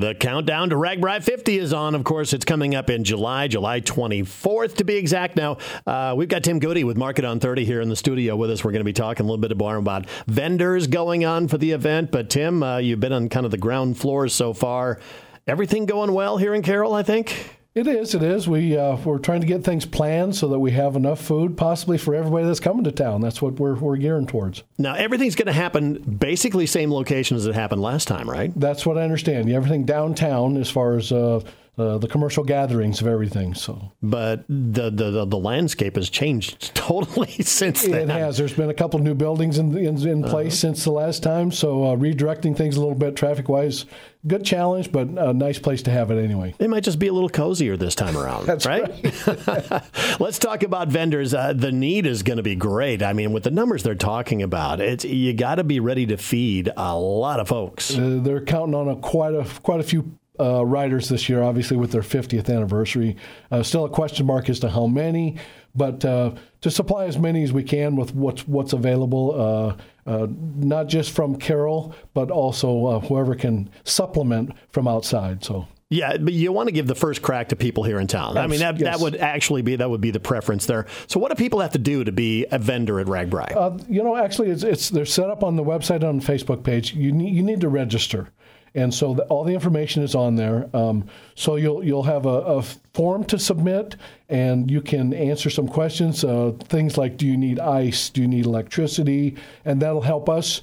The countdown to RAGBRAI 50 is on. Of course, it's coming up in July, July 24th to be exact. Now, uh, we've got Tim Gute with Market on 30 here in the studio with us. We're going to be talking a little bit about vendors going on for the event. But, Tim, uh, you've been on kind of the ground floor so far. Everything going well here in Carroll, I think? It is. It is. We uh, we're trying to get things planned so that we have enough food, possibly for everybody that's coming to town. That's what we're we're gearing towards. Now everything's going to happen basically same location as it happened last time, right? That's what I understand. Everything downtown, as far as uh, uh, the commercial gatherings of everything. So, but the, the the landscape has changed totally since then. It has. There's been a couple new buildings in in, in place uh-huh. since the last time. So uh, redirecting things a little bit traffic wise, good challenge, but a nice place to have it anyway. It might just be a little cozier this time around. That's right. right. Let's talk about vendors. Uh, the need is going to be great. I mean, with the numbers they're talking about, it's you got to be ready to feed a lot of folks. Uh, they're counting on a quite a quite a few uh, riders this year, obviously with their 50th anniversary. Uh, still a question mark as to how many, but uh, to supply as many as we can with what's what's available, uh, uh, not just from Carroll, but also uh, whoever can supplement from outside. So. Yeah, but you want to give the first crack to people here in town. I mean, that, yes. that would actually be that would be the preference there. So, what do people have to do to be a vendor at RAGBRAI? Uh, you know, actually, it's, it's they're set up on the website on the Facebook page. You need you need to register and so the, all the information is on there. Um, so you'll you'll have a, a, form to submit, and you can answer some questions. Uh, things like, do you need ice? Do you need electricity? And that'll help us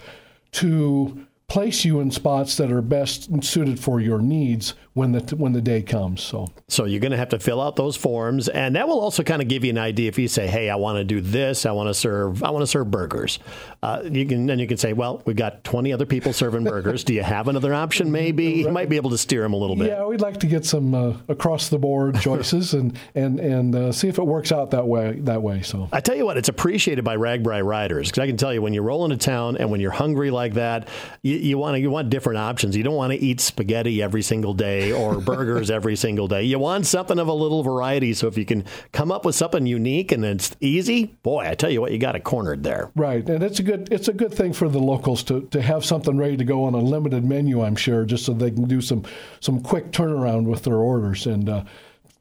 to place you in spots that are best suited for your needs when the when the day comes. So so you're going to have to fill out those forms, and that will also kind of give you an idea. If you say, "Hey, I want to do this. I want to serve. I want to serve burgers," uh, you can then you can say, "Well, we've got 20 other people serving burgers. do you have another option? Maybe you might be able to steer them a little bit." Yeah, we'd like to get some uh, across the board choices and and and uh, see if it works out that way. That way. So I tell you what, it's appreciated by RAGBRAI riders because I can tell you when you roll into town and when you're hungry like that, you, you want to you want different options. You don't want to eat spaghetti every single day or burgers every single day. You want something of a little variety. So if you can come up with something unique and it's easy, boy, I tell you what, you got it cornered there. Right, and it's a good it's a good thing for the locals to, to have something ready to go on a limited menu. I'm sure, just so they can do some some quick turnaround with their orders and. Uh,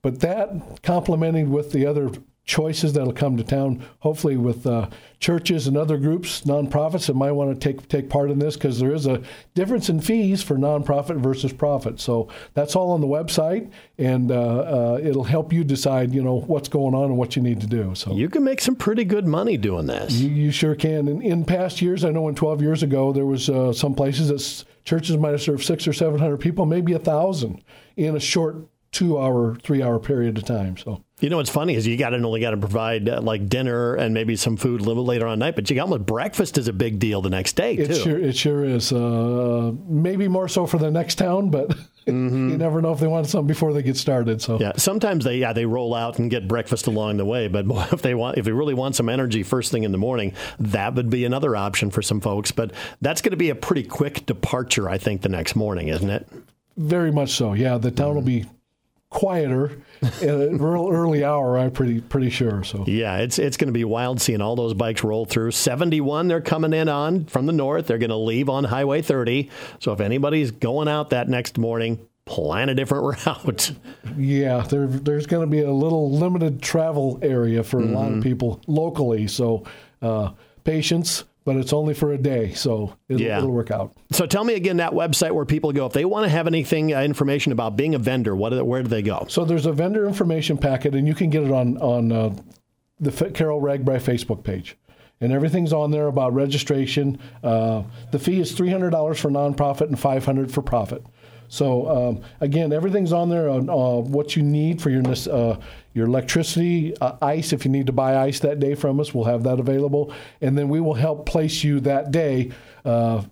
but that complementing with the other choices that'll come to town, hopefully with uh, churches and other groups, nonprofits that might want to take take part in this because there is a difference in fees for nonprofit versus profit. So that's all on the website, and uh, uh, it'll help you decide, you know, what's going on and what you need to do. So you can make some pretty good money doing this. You, you sure can. In, in past years, I know in 12 years ago, there was uh, some places that churches might have served six or seven hundred people, maybe a thousand in a short two hour, three hour period of time. So you know what's funny is you got to only got to provide uh, like dinner and maybe some food a little later on night, but you got with breakfast is a big deal the next day it too. Sure, it sure is. Uh, maybe more so for the next town, but mm-hmm. you never know if they want something before they get started. So yeah, sometimes they yeah they roll out and get breakfast along the way, but if they want if they really want some energy first thing in the morning, that would be another option for some folks. But that's going to be a pretty quick departure, I think, the next morning, isn't it? Very much so. Yeah, the town mm-hmm. will be quieter at an real early hour. I'm pretty pretty sure. So yeah, it's it's going to be wild seeing all those bikes roll through. 71, they're coming in on from the north. They're going to leave on Highway 30. So if anybody's going out that next morning, plan a different route. Yeah, there, there's going to be a little limited travel area for mm-hmm. a lot of mm-hmm. people locally. So uh, patience but it's only for a day, so it'll, yeah. it'll, work out. So tell me again that website where people go if they want to have anything uh, information about being a vendor. What where do they go? So there's a vendor information packet, and you can get it on on uh, the Carroll RAGBRAI Facebook page. And everything's on there about registration. Uh, the fee is three hundred dollars for nonprofit and five hundred for profit. So um, again, everything's on there on uh, what you need for your uh, your electricity, uh, ice. If you need to buy ice that day from us, we'll have that available, and then we will help place you that day. Uh,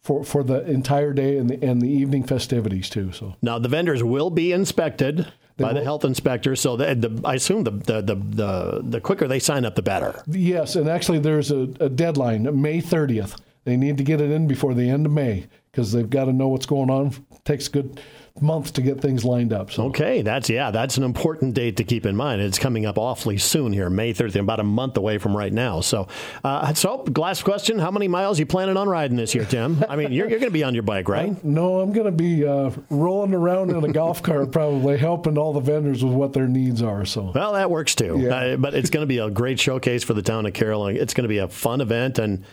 for, for the entire day and the, and the evening festivities too. So now the vendors will be inspected by the health inspector. So the, the, I assume the, the, the, the, quicker they sign up, the better. Yes, and actually there's a, a deadline, May 30th. They need to get it in before the end of May because they've got to know what's going on. It takes a good month to get things lined up. So. Okay, that's yeah, that's an important date to keep in mind. It's coming up awfully soon here, May 30th, about a month away from right now. So, uh, so last question: How many miles you planning on riding this year, Tim? I mean, you're, you're going to be on your bike, right? no, I'm going to be uh, rolling around in a golf cart, probably helping all the vendors with what their needs are. So, well, that works too. Yeah. Uh, but it's going to be a great showcase for the town of Carroll. It's going to be a fun event and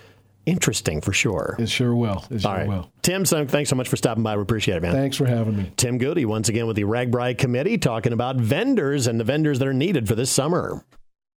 interesting for sure. It sure will. It sure will. Tim, thanks so much for stopping by. We appreciate it, man. Thanks for having me. Tim Gute, once again with the RAGBRAI Committee, talking about vendors and the vendors that are needed for this summer.